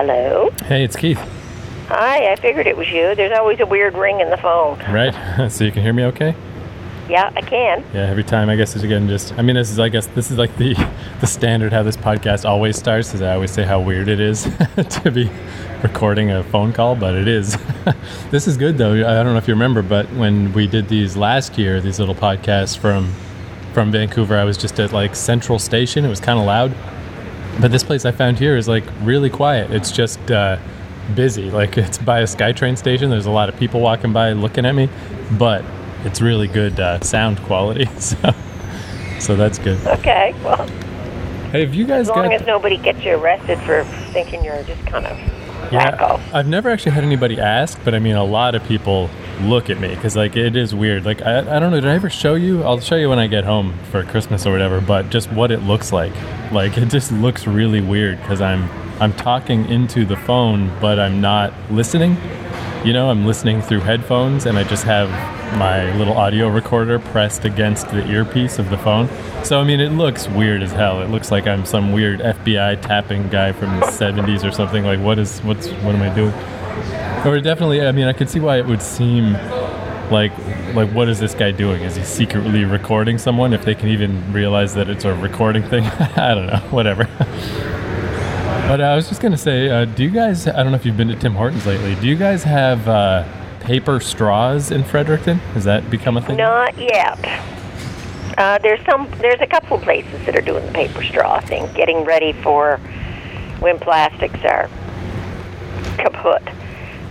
Hello. Hey, it's Keith. Hi, I figured it was you. There's always a weird ring in the phone. Right? so you can hear me okay? Yeah, I can. Yeah, every time I guess it's again just I mean this is I guess this is like the the standard how this podcast always starts is I always say how weird it is to be recording a phone call, but it is. this is good though. I don't know if you remember, but when we did these last year, these little podcasts from from Vancouver, I was just at like Central Station. It was kind of loud. But this place I found here is like really quiet. It's just uh, busy. Like it's by a SkyTrain station. There's a lot of people walking by looking at me, but it's really good uh, sound quality. So, so that's good. Okay, well, Hey, have you guys as long got? as nobody gets you arrested for thinking you're just kind of yeah. I've never actually had anybody ask, but I mean, a lot of people look at me because like it is weird. Like I, I don't know. Did I ever show you? I'll show you when I get home for Christmas or whatever. But just what it looks like. Like it just looks really weird because I'm I'm talking into the phone, but I'm not listening. You know, I'm listening through headphones, and I just have my little audio recorder pressed against the earpiece of the phone. So I mean, it looks weird as hell. It looks like I'm some weird FBI tapping guy from the 70s or something. Like, what is what's what am I doing? Or definitely, I mean, I could see why it would seem like like what is this guy doing? Is he secretly recording someone? If they can even realize that it's a recording thing, I don't know. Whatever. But uh, I was just gonna say, uh, do you guys? I don't know if you've been to Tim Hortons lately. Do you guys have uh, paper straws in Fredericton? Has that become a thing? Not yet. Uh, there's some. There's a couple places that are doing the paper straw thing, getting ready for when plastics are kaput.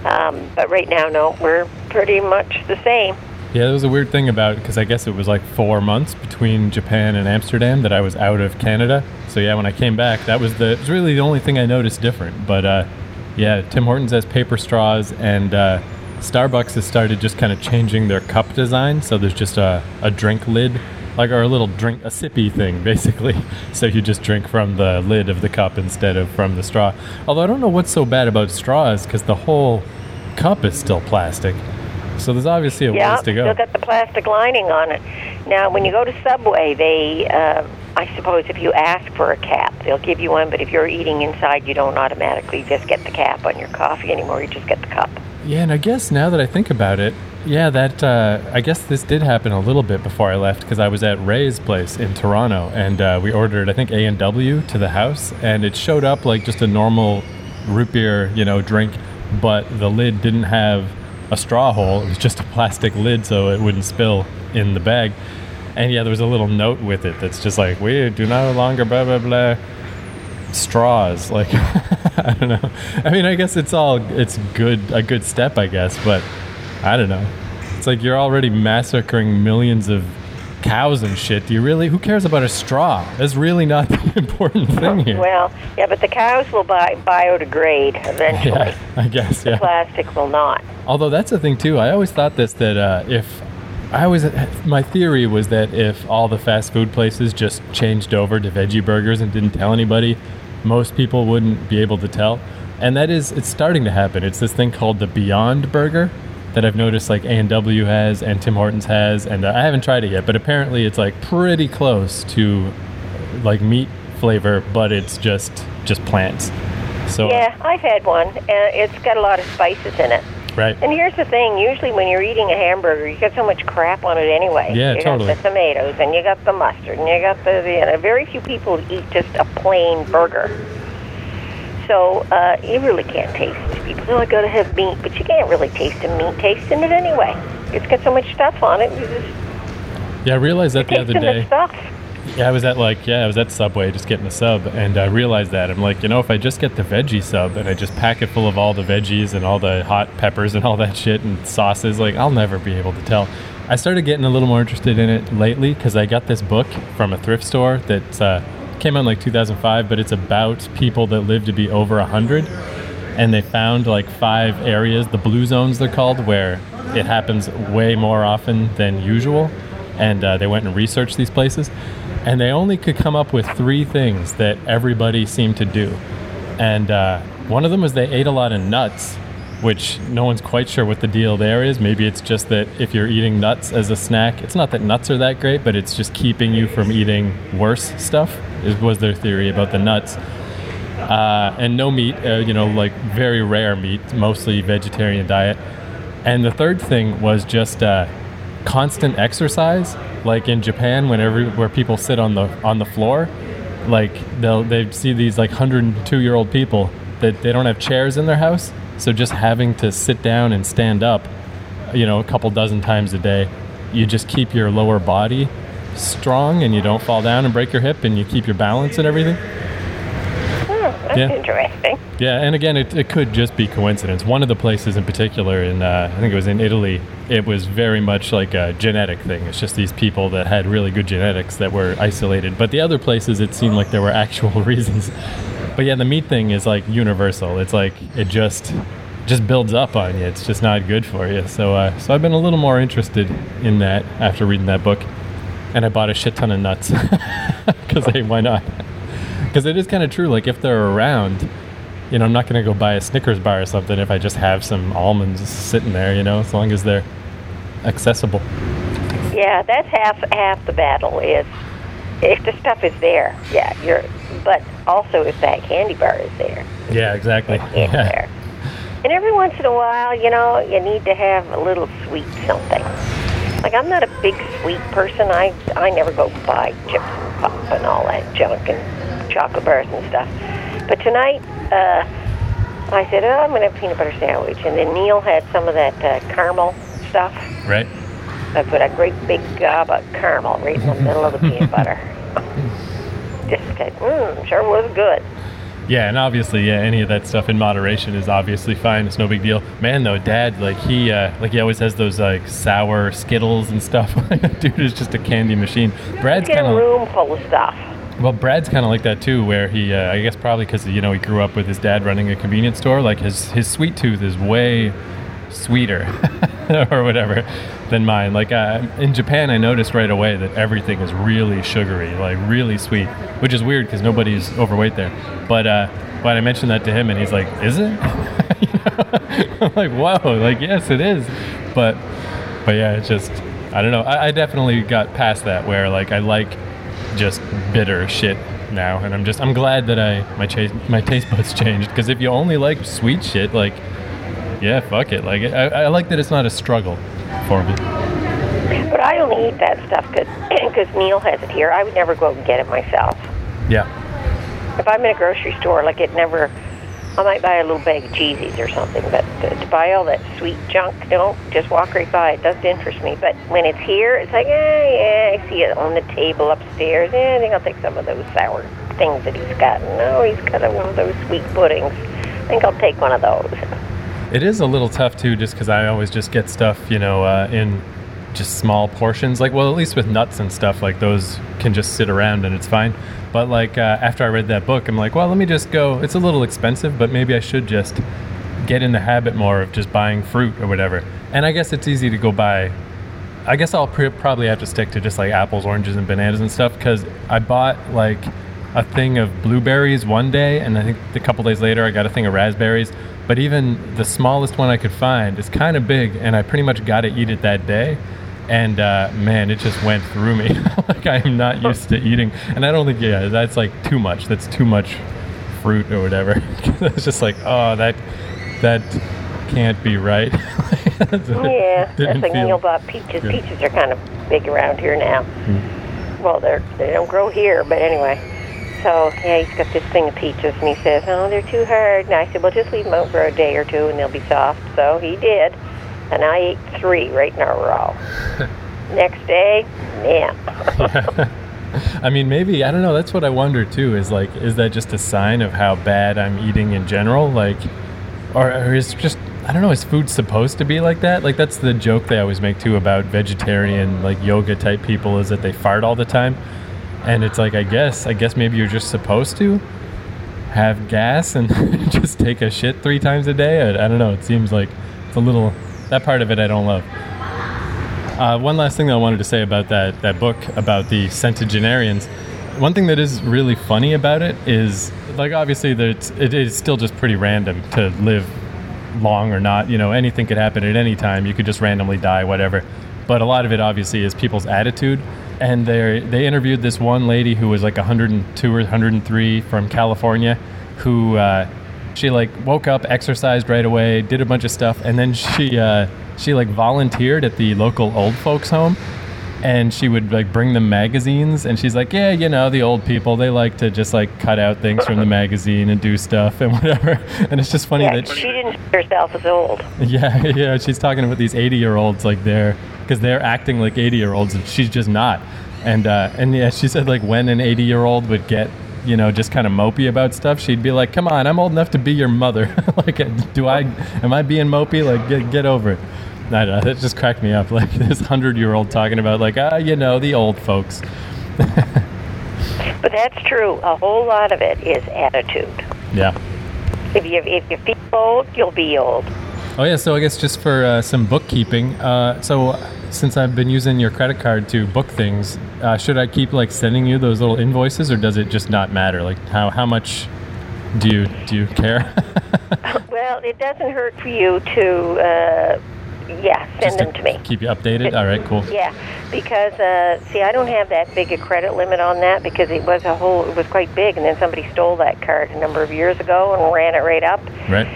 Um, but right now, no, we're pretty much the same. Yeah, there was a weird thing about because I guess it was like four months between Japan and Amsterdam that I was out of Canada. So yeah, when I came back, that was the it was really the only thing I noticed different. But uh, yeah, Tim Hortons has paper straws, and uh, Starbucks has started just kind of changing their cup design. So there's just a, a drink lid, like or a little drink, a sippy thing, basically. So you just drink from the lid of the cup instead of from the straw. Although I don't know what's so bad about straws because the whole cup is still plastic. So there's obviously a Yeah, ways to go. Yeah, still got the plastic lining on it. Now, when you go to Subway, they, uh, I suppose, if you ask for a cap, they'll give you one. But if you're eating inside, you don't automatically just get the cap on your coffee anymore. You just get the cup. Yeah, and I guess now that I think about it, yeah, that uh, I guess this did happen a little bit before I left because I was at Ray's place in Toronto, and uh, we ordered I think A and W to the house, and it showed up like just a normal root beer, you know, drink, but the lid didn't have a straw hole. It was just a plastic lid, so it wouldn't spill in the bag. And yeah, there was a little note with it that's just like, we do no longer blah blah blah straws. Like, I don't know. I mean, I guess it's all it's good a good step, I guess, but I don't know. It's like you're already massacring millions of cows and shit. Do you really? Who cares about a straw? That's really not the important thing here. Well, yeah, but the cows will bi- biodegrade eventually. yeah, I guess. Yeah. Plastic will not. Although that's the thing too. I always thought this that uh, if I was my theory was that if all the fast food places just changed over to veggie burgers and didn't tell anybody, most people wouldn't be able to tell. And that is it's starting to happen. It's this thing called the Beyond Burger that I've noticed like A&W has and Tim Hortons has and uh, I haven't tried it yet, but apparently it's like pretty close to like meat flavor, but it's just just plants. So Yeah, I've had one. and it's got a lot of spices in it. right. And here's the thing: usually, when you're eating a hamburger, you got so much crap on it anyway. Yeah, you totally. got the tomatoes, and you got the mustard, and you got the. You know, very few people eat just a plain burger. So uh, you really can't taste. People say, "Oh, I gotta have meat," but you can't really taste the meat tasting it anyway. It's got so much stuff on it. Just Yeah, I realized that the other the day. stuff. Yeah, I was at like yeah, I was at Subway just getting a sub, and I realized that I'm like, you know, if I just get the veggie sub and I just pack it full of all the veggies and all the hot peppers and all that shit and sauces, like I'll never be able to tell. I started getting a little more interested in it lately because I got this book from a thrift store that uh, came out in like 2005, but it's about people that live to be over 100 and they found like five areas, the blue zones they're called, where it happens way more often than usual. And uh, they went and researched these places, and they only could come up with three things that everybody seemed to do. And uh, one of them was they ate a lot of nuts, which no one's quite sure what the deal there is. Maybe it's just that if you're eating nuts as a snack, it's not that nuts are that great, but it's just keeping you from eating worse stuff. Is, was their theory about the nuts. Uh, and no meat. Uh, you know, like very rare meat, mostly vegetarian diet. And the third thing was just uh, constant exercise. Like in Japan, whenever where people sit on the on the floor, like they'll they see these like 102 year old people that they don't have chairs in their house, so just having to sit down and stand up, you know, a couple dozen times a day, you just keep your lower body strong and you don't fall down and break your hip and you keep your balance and everything. That's Yeah. interesting. Yeah, and again, it, it could just be coincidence. One of the places in particular, in uh, I think it was in Italy, it was very much like a genetic thing. It's just these people that had really good genetics that were isolated. But the other places, it seemed like there were actual reasons. But yeah, the meat thing is like universal. It's like it just just builds up on you. It's just not good for you. So, uh, so I've been a little more interested in that after reading that book, and I bought a shit ton of nuts because hey, why not? Because it is kind of true. Like if they're around, you know, I'm not going to go buy a Snickers bar or something if I just have some almonds sitting there, you know, as long as they're accessible. Yeah, that's half half the battle is if the stuff is there. Yeah, you're. But also if that candy bar is there, Yeah, exactly. it's there. And every once in a while, you know, you need to have a little sweet something. Like I'm not a big sweet person. I I never go buy chips and pop and all that junk and chocolate bars and stuff. But tonight, uh, I said, oh, I'm going to have a peanut butter sandwich, and then Neil had some of that uh, caramel stuff. Right? I put a great big gob of caramel right in the middle of the peanut butter. Just said, mmm, sure was good. Yeah, and obviously, yeah, any of that stuff in moderation is obviously fine. It's no big deal. Man, though, Dad, like he, uh, like he always has those like sour Skittles and stuff. Dude is just a candy machine. Brad's kind of room full of stuff. Well, Brad's kind of like that too, where he, uh, I guess probably because you know he grew up with his dad running a convenience store. Like his his sweet tooth is way sweeter or whatever than mine. Like uh, in Japan, I noticed right away that everything is really sugary, like really sweet, which is weird because nobody's overweight there. But uh, but I mentioned that to him, and he's like, "Is it?" I'm like, "Whoa!" Like, yes, it is. But but yeah, it's just I don't know. I, I definitely got past that where like I like just bitter shit now, and I'm just I'm glad that I my chase my taste buds changed because if you only like sweet shit, like yeah, fuck it. Like I, I like that it's not a struggle for me. But I only eat that stuff because Neil has it here. I would never go out and get it myself. Yeah, If I'm in a grocery store, like it never, I might buy a little bag of cheesies or something. But to, to buy all that sweet junk, no, just walk right by. It doesn't interest me. But when it's here, it's like, eh, yeah, I see it on the table upstairs. Yeah, I think I'll take some of those sour things that he's got. No, he's got one of those sweet puddings. I think I'll take one of those. It is a little tough too, just because I always just get stuff, you know, uh, in just small portions. Like, well, at least with nuts and stuff, like those can just sit around and it's fine. But like uh, after I read that book, I'm like, well, let me just go. It's a little expensive, but maybe I should just get in the habit more of just buying fruit or whatever. And I guess it's easy to go buy. I guess I'll pr- probably have to stick to just like apples, oranges, and bananas and stuff because I bought like a thing of blueberries one day, and I think a couple days later I got a thing of raspberries. But even the smallest one I could find is kind of big, and I pretty much got to eat it that day. And uh, man, it just went through me. like I am not used to eating, and I don't think yeah, that's like too much. That's too much fruit or whatever. it's just like oh that that can't be right. That's Yeah, that's like Neil bought peaches. good. Peaches are kind of big around here now. Hmm. Well, they're they don't grow here, but anyway. So yeah, he's got this thing of peaches, and he says, "Oh, they're too hard." And I said, "Well, just leave them out for a day or two, and they'll be soft." So he did, and I ate three right in a row. Next day, yeah. I mean, maybe I don't know. That's what I wonder too. Is like, is that just a sign of how bad I'm eating in general? Like, or, or is just I don't know. Is food supposed to be like that? Like that's the joke they always make too about vegetarian like yoga type people is that they fart all the time, and it's like I guess I guess maybe you're just supposed to have gas and just take a shit three times a day. I, I don't know. It seems like it's a little that part of it I don't love. Uh, one last thing that I wanted to say about that that book about the centenarians. One thing that is really funny about it is like obviously that it is still just pretty random to live long or not. You know, anything could happen at any time. You could just randomly die, whatever. But a lot of it obviously is people's attitude. And they they interviewed this one lady who was like 102 or 103 from California who uh, she like woke up, exercised right away, did a bunch of stuff, and then she uh, she like volunteered at the local old folks home. And she would like bring them magazines, and she's like, "Yeah, you know, the old people they like to just like cut out things from the magazine and do stuff and whatever." And it's just funny Yeah, that she didn't see herself as old. yeah, yeah. She's talking about these 80 year olds like they're because they're acting like 80 year olds and she's just not. And uh, and yeah, she said like when an 80 year old would get you know just kind of mopey about stuff, she'd be like, "Come on, I'm old enough to be your mother. like, do I? Am I being mopey? Like, get get over it." I don't know. That just cracked me up. Like this hundred year old talking about like ah, you know, the old folks. But that's true. A whole lot of it is attitude. Yeah. If you if you feel old, you'll be old. Oh yeah, so I guess just for uh, some bookkeeping. Uh, so since I've been using your credit card to book things, uh, should I keep like sending you those little invoices, or does it just not matter? Like how how much do you do you care? Well, it doesn't hurt for you to, uh, yeah, send Just them to me. Keep you updated. All right, cool. Yeah, because uh, see, I don't have that big a credit limit on that because it was a whole, it was quite big, and then somebody stole that card a number of years ago and ran it right up. Right.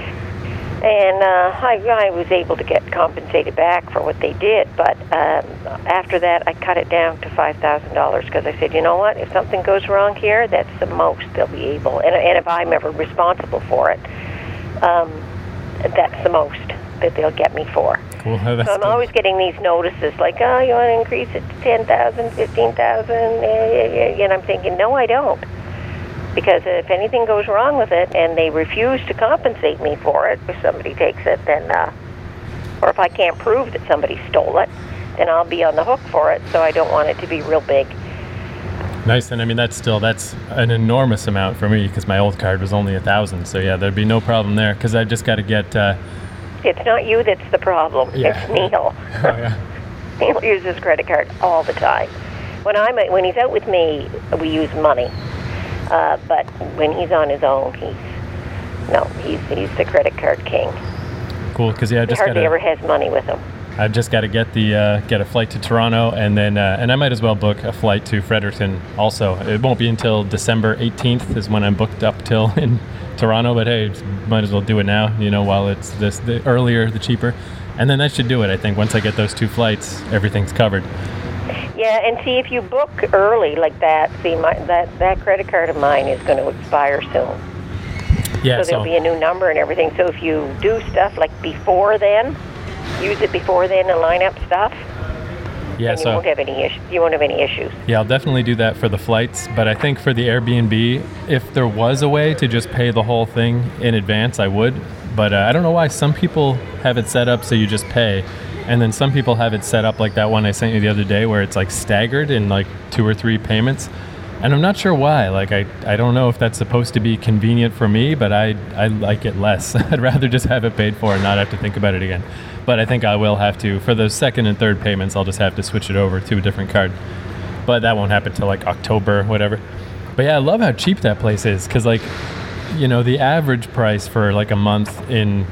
And uh, I, I was able to get compensated back for what they did, but um, after that, I cut it down to five thousand dollars because I said, you know what? If something goes wrong here, that's the most they'll be able, and, and if I'm ever responsible for it, um, that's the most that they'll get me for. Cool. So I'm good. always getting these notices like, oh, you want to increase it to 10,000, 15,000, and I'm thinking, no, I don't. Because if anything goes wrong with it and they refuse to compensate me for it, if somebody takes it, then, uh, or if I can't prove that somebody stole it, then I'll be on the hook for it. So I don't want it to be real big. Nice, and I mean that's still that's an enormous amount for me because my old card was only a thousand. So yeah, there'd be no problem there because I just got to get. Uh, It's not you that's the problem. Yeah. It's Neil. oh yeah. He'll use his credit card all the time. When I'm when he's out with me, we use money. Uh, but when he's on his own, he's no, he's he's the credit card king. Cool, because yeah, I He just hardly got ever has money with him. I've just got to get the uh, get a flight to Toronto, and then uh, and I might as well book a flight to Fredericton. Also, it won't be until December 18th is when I'm booked up till in Toronto. But hey, might as well do it now. You know, while it's this the earlier the cheaper, and then that should do it. I think once I get those two flights, everything's covered. Yeah, and see if you book early like that. See, my that that credit card of mine is going to expire soon, Yeah, so there'll be a new number and everything. So if you do stuff like before then, use it before then and line up stuff, yeah, and you won't have any issues. You won't have any issues. Yeah, I'll definitely do that for the flights. But I think for the Airbnb, if there was a way to just pay the whole thing in advance, I would. But uh, I don't know why some people have it set up so you just pay. And then some people have it set up like that one I sent you the other day where it's like staggered in like two or three payments. And I'm not sure why. Like, I, I don't know if that's supposed to be convenient for me, but I, I like it less. I'd rather just have it paid for and not have to think about it again. But I think I will have to, for those second and third payments, I'll just have to switch it over to a different card but that won't happen till like October, whatever. But yeah, I love how cheap that place is because like, you know, the average price for like a month in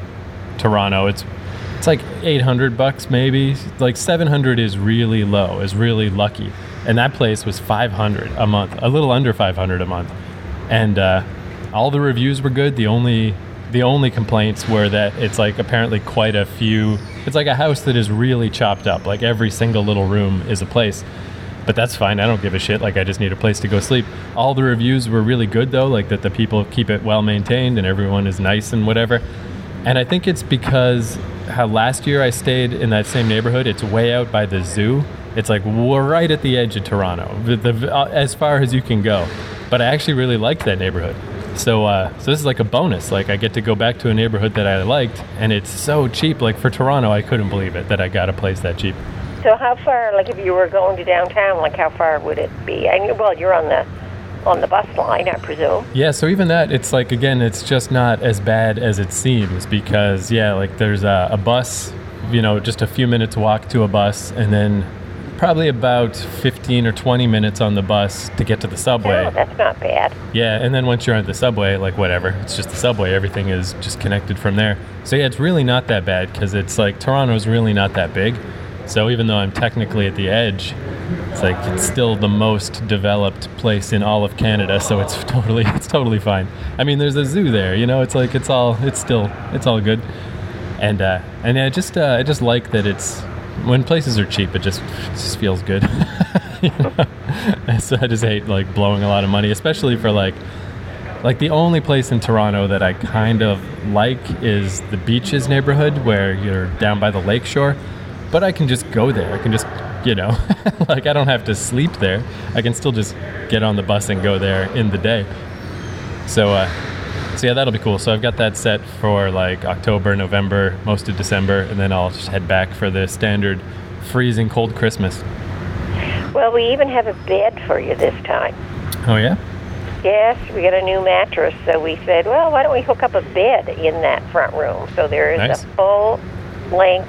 Toronto, it's it's like 800 bucks maybe. Like 700 is really low, is really lucky, and that place was 500 a month, a little under 500 a month, and uh, all the reviews were good. The only the only complaints were that it's like apparently quite a few. It's like a house that is really chopped up. Like every single little room is a place but that's fine. I don't give a shit. Like I just need a place to go sleep. All the reviews were really good though, like that the people keep it well maintained and everyone is nice and whatever. And I think it's because how last year I stayed in that same neighborhood. It's way out by the zoo. It's like we're right at the edge of Toronto, the, the, uh, as far as you can go. But I actually really liked that neighborhood. So, uh, so this is like a bonus. Like I get to go back to a neighborhood that I liked, and it's so cheap. Like for Toronto, I couldn't believe it that I got a place that cheap. So how far, like if you were going to downtown, like how far would it be? I well, you're on the on the bus line, I presume. Yeah, so even that, it's like again, it's just not as bad as it seems because yeah, like there's a, a bus, you know, just a few minutes walk to a bus, and then probably about 15 or 20 minutes on the bus to get to the subway. Oh, that's not bad. Yeah, and then once you're on the subway, like whatever, it's just the subway. Everything is just connected from there. So yeah, it's really not that bad because it's like Toronto's really not that big. So even though I'm technically at the edge, it's like it's still the most developed place in all of Canada. So it's totally it's totally fine. I mean, there's a zoo there. You know, it's like it's all it's still it's all good. And uh, and I just uh, I just like that it's when places are cheap, it just it just feels good. you know? so I just hate like blowing a lot of money, especially for like like the only place in Toronto that I kind of like is the beaches neighborhood where you're down by the lake shore. But I can just go there. I can just, you know, like I don't have to sleep there. I can still just get on the bus and go there in the day. So, uh, so yeah, that'll be cool. So I've got that set for like October, November, most of December, and then I'll just head back for the standard freezing cold Christmas. Well, we even have a bed for you this time. Oh yeah. Yes, we got a new mattress, so we said, well, why don't we hook up a bed in that front room? So there is Nice. a full length,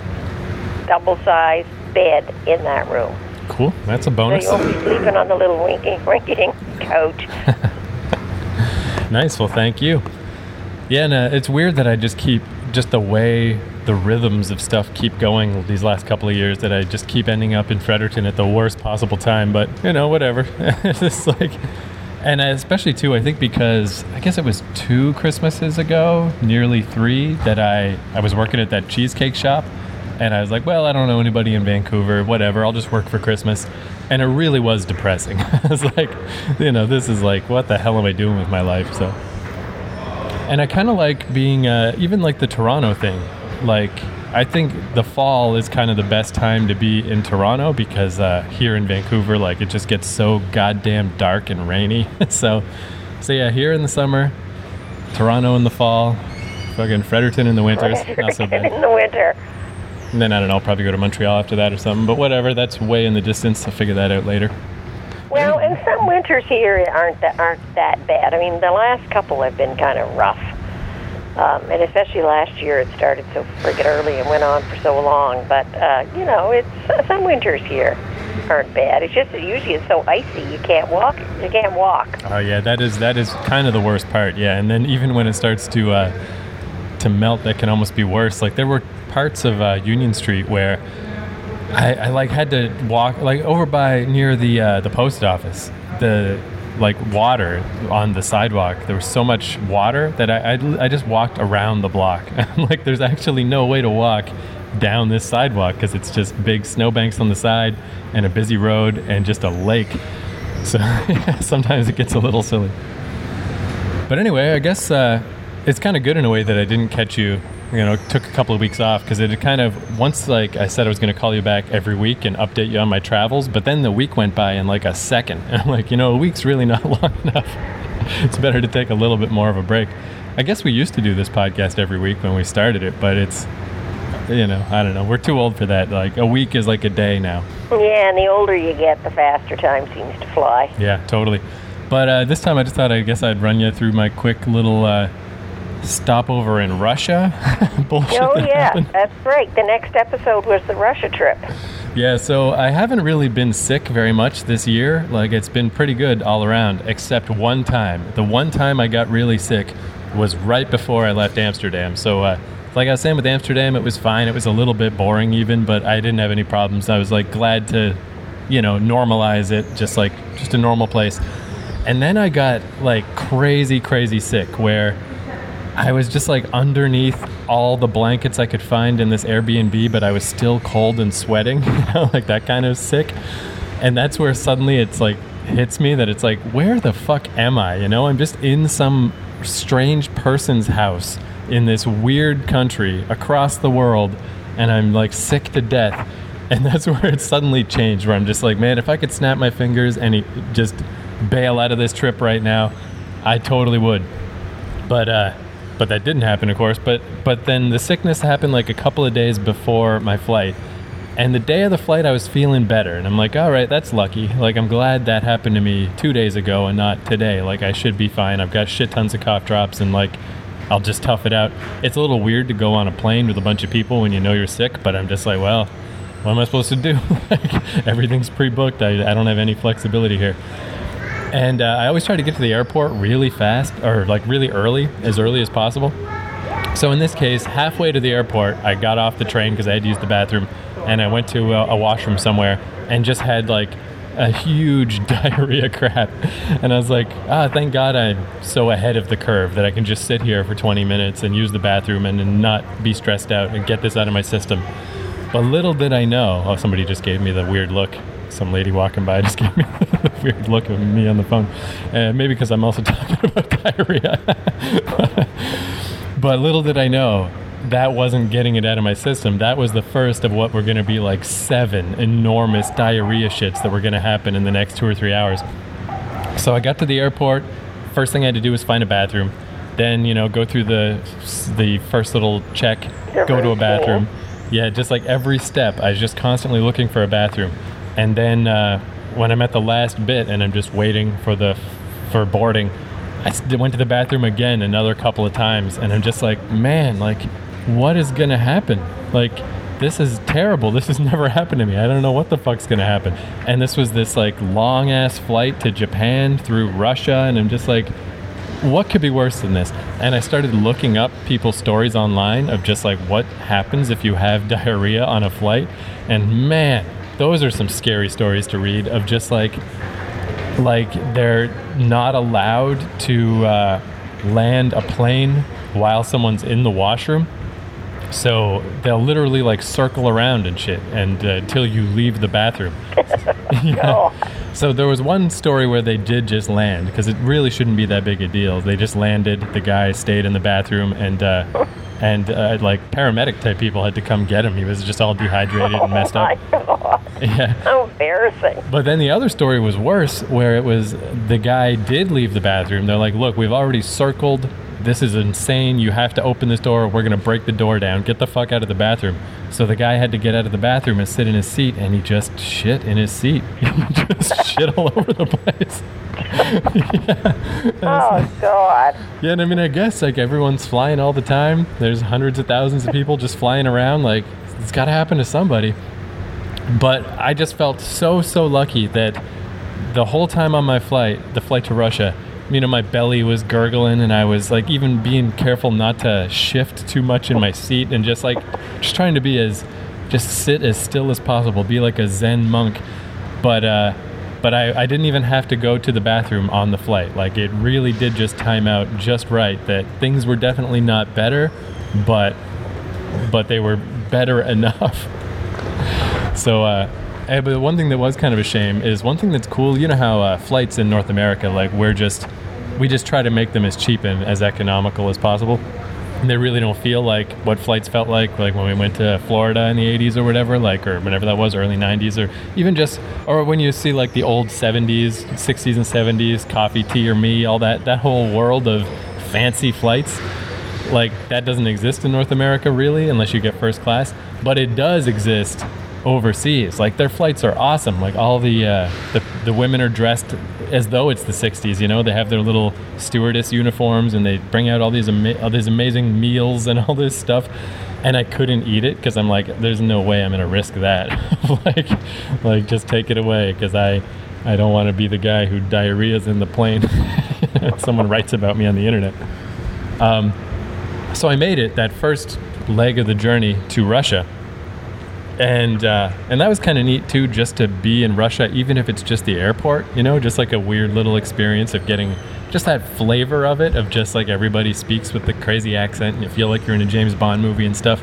double sized bed in that room. Cool. That's a bonus. So bonus. you won't be sleeping on the little winky rinky couch. Nice. Well, thank you. Yeah, and uh, it's weird that I just keep just the way the rhythms of stuff keep going these last couple of years that I just keep ending up in Fredericton at the worst possible time. But you know, whatever. it's like, and I- especially too, I think because I guess it was two Christmases ago, nearly three, that I I was working at that cheesecake shop. And I was like, well, I don't know anybody in Vancouver, whatever, I'll just work for Christmas. And it really was depressing. I was like, you know, this is like, what the hell am I doing with my life? So, and I kind of like being, uh, even like the Toronto thing. Like, I think the fall is kind of the best time to be in Toronto because uh, here in Vancouver, like, it just gets so goddamn dark and rainy. so, so yeah, here in the summer, Toronto in the fall, fucking Fredericton in the winters, not so bad. in the winter. And then I don't know, I'll probably go to Montreal after that or something. But whatever, that's way in the distance. I'll figure that out later. Well, and some winters here aren't that aren't that bad. I mean, the last couple have been kind of rough, um, and especially last year it started so friggin' early and went on for so long. But uh, you know, it's uh, some winters here aren't bad. It's just that usually it's so icy you can't walk. You can't walk. Oh yeah, that is that is kind of the worst part. Yeah, and then even when it starts to uh, to melt, that can almost be worse. Like there were parts of uh, Union Street where I, I like had to walk like over by near the uh, the post office. The like water on the sidewalk. There was so much water that I I, I just walked around the block. Like, there's actually no way to walk down this sidewalk because it's just big snowbanks on the side and a busy road and just a lake. So sometimes it gets a little silly. But anyway, I guess uh, it's kind of good in a way that I didn't catch you. You know, took a couple of weeks off because it kind of once like I said I was going to call you back every week and update you on my travels, but then the week went by in like a second. And I'm like, you know, a week's really not long enough. it's better to take a little bit more of a break. I guess we used to do this podcast every week when we started it, but it's you know, I don't know. We're too old for that. Like a week is like a day now. Yeah, and the older you get, the faster time seems to fly. Yeah, totally. But uh, this time I just thought I guess I'd run you through my quick little uh, stopover in Russia. Bullshit. Oh that yeah, happened. that's great. The next episode was the Russia trip. Yeah, so I haven't really been sick very much this year. Like it's been pretty good all around, except one time. The one time I got really sick was right before I left Amsterdam. So, uh, like I was saying with Amsterdam, it was fine. It was a little bit boring even, but I didn't have any problems. I was like glad to, you know, normalize it, just like just a normal place. And then I got like crazy, crazy sick where I was just like underneath all the blankets I could find in this Airbnb, but I was still cold and sweating, you know, like that kind of sick. And that's where suddenly it's like hits me that it's like, where the fuck am I? You know, I'm just in some strange person's house in this weird country across the world, and I'm like sick to death. And that's where it suddenly changed, where I'm just like, man, if I could snap my fingers and just bail out of this trip right now, I totally would but uh, but that didn't happen, of course. But but then the sickness happened like a couple of days before my flight, and the day of the flight I was feeling better, and I'm like, all right, that's lucky. Like I'm glad that happened to me two days ago and not today. Like I should be fine. I've got shit tons of cough drops, and like I'll just tough it out. It's a little weird to go on a plane with a bunch of people when you know you're sick, but I'm just like, well. What am I supposed to do? like, everything's pre-booked. I, I don't have any flexibility here. And uh, I always try to get to the airport really fast or like really early, as early as possible. So in this case, halfway to the airport, I got off the train because I had to use the bathroom. and I went to a, a washroom somewhere and just had like a huge diarrhea crap. And I was like, ah, thank God I'm so ahead of the curve that I can just sit here for 20 minutes and use the bathroom and, and not be stressed out and get this out of my system. But little did I know, oh, somebody just gave me the weird look. Some lady walking by just gave me weird look of me on the phone. Uh, maybe because I'm also talking about diarrhea. but little did I know that wasn't getting it out of my system. That was the first of what were going to be like seven enormous diarrhea shits that were going to happen in the next two or three hours. So I got to the airport. First thing I had to do was find a bathroom. Then you know go through the the first little check, go to a bathroom. Yeah, just like every step, I was just constantly looking for a bathroom. And then uh, when I'm at the last bit and I'm just waiting for the for boarding, I went to the bathroom again another couple of times, and I'm just like, man, like what is gonna happen? Like, this is terrible. This has never happened to me. I don't know what the fuck's gonna happen. And this was this like long ass flight to Japan through Russia, and I'm just like, what could be worse than this? And I started looking up people's stories online of just like what happens if you have diarrhea on a flight. And man, those are some scary stories to read of just like, like they're not allowed to uh, land a plane while someone's in the washroom so they'll literally like circle around and shit, and uh, until you leave the bathroom. yeah. So there was one story where they did just land because it really shouldn't be that big a deal. They just landed. The guy stayed in the bathroom, and uh, and uh, like paramedic type people had to come get him. He was just all dehydrated and messed up. Oh yeah, how embarrassing. But then the other story was worse, where it was the guy did leave the bathroom. They're like, "Look, we've already circled this is insane. You have to open this door. We're going to break the door down. Get the fuck out of the bathroom. So the guy had to get out of the bathroom and sit in his seat, and he just shit in his seat. he just shit all over the place. Yeah. Oh, God. Yeah, and I mean, I guess like everyone's flying all the time. There's hundreds of thousands of people just flying around. Like, it's got to happen to somebody. But I just felt so, so lucky that the whole time on my flight, the flight to Russia, you know, my belly was gurgling and I was like even being careful not to shift too much in my seat and just like just trying to be as just sit as still as possible, be like a Zen monk. But uh but I, I didn't even have to go to the bathroom on the flight. Like it really did just time out just right that things were definitely not better, but but they were better enough. so uh but one thing that was kind of a shame is one thing that's cool. You know how uh, flights in North America, like we're just we just try to make them as cheap and as economical as possible. They really don't feel like what flights felt like, like when we went to Florida in the 80s or whatever, like, or whenever that was, early 90s, or even just, or when you see like the old 70s, 60s and 70s, coffee, tea, or me, all that, that whole world of fancy flights, like that doesn't exist in North America really, unless you get first class, but it does exist overseas. Like their flights are awesome. Like all the uh, the, the women are dressed as though it's the 60s. You know, they have their little stewardess uniforms and they bring out all these ama- all these amazing meals and all this stuff. And I couldn't eat it because I'm like, there's no way I'm gonna risk that. like, like just take it away because I I don't want to be the guy who diarrhea's in the plane. Someone writes about me on the internet. Um, so I made it that first leg of the journey to Russia and uh, and that was kind of neat too, just to be in Russia, even if it's just the airport. You know, just like a weird little experience of getting just that flavor of it, of just like everybody speaks with the crazy accent, and you feel like you're in a James Bond movie and stuff.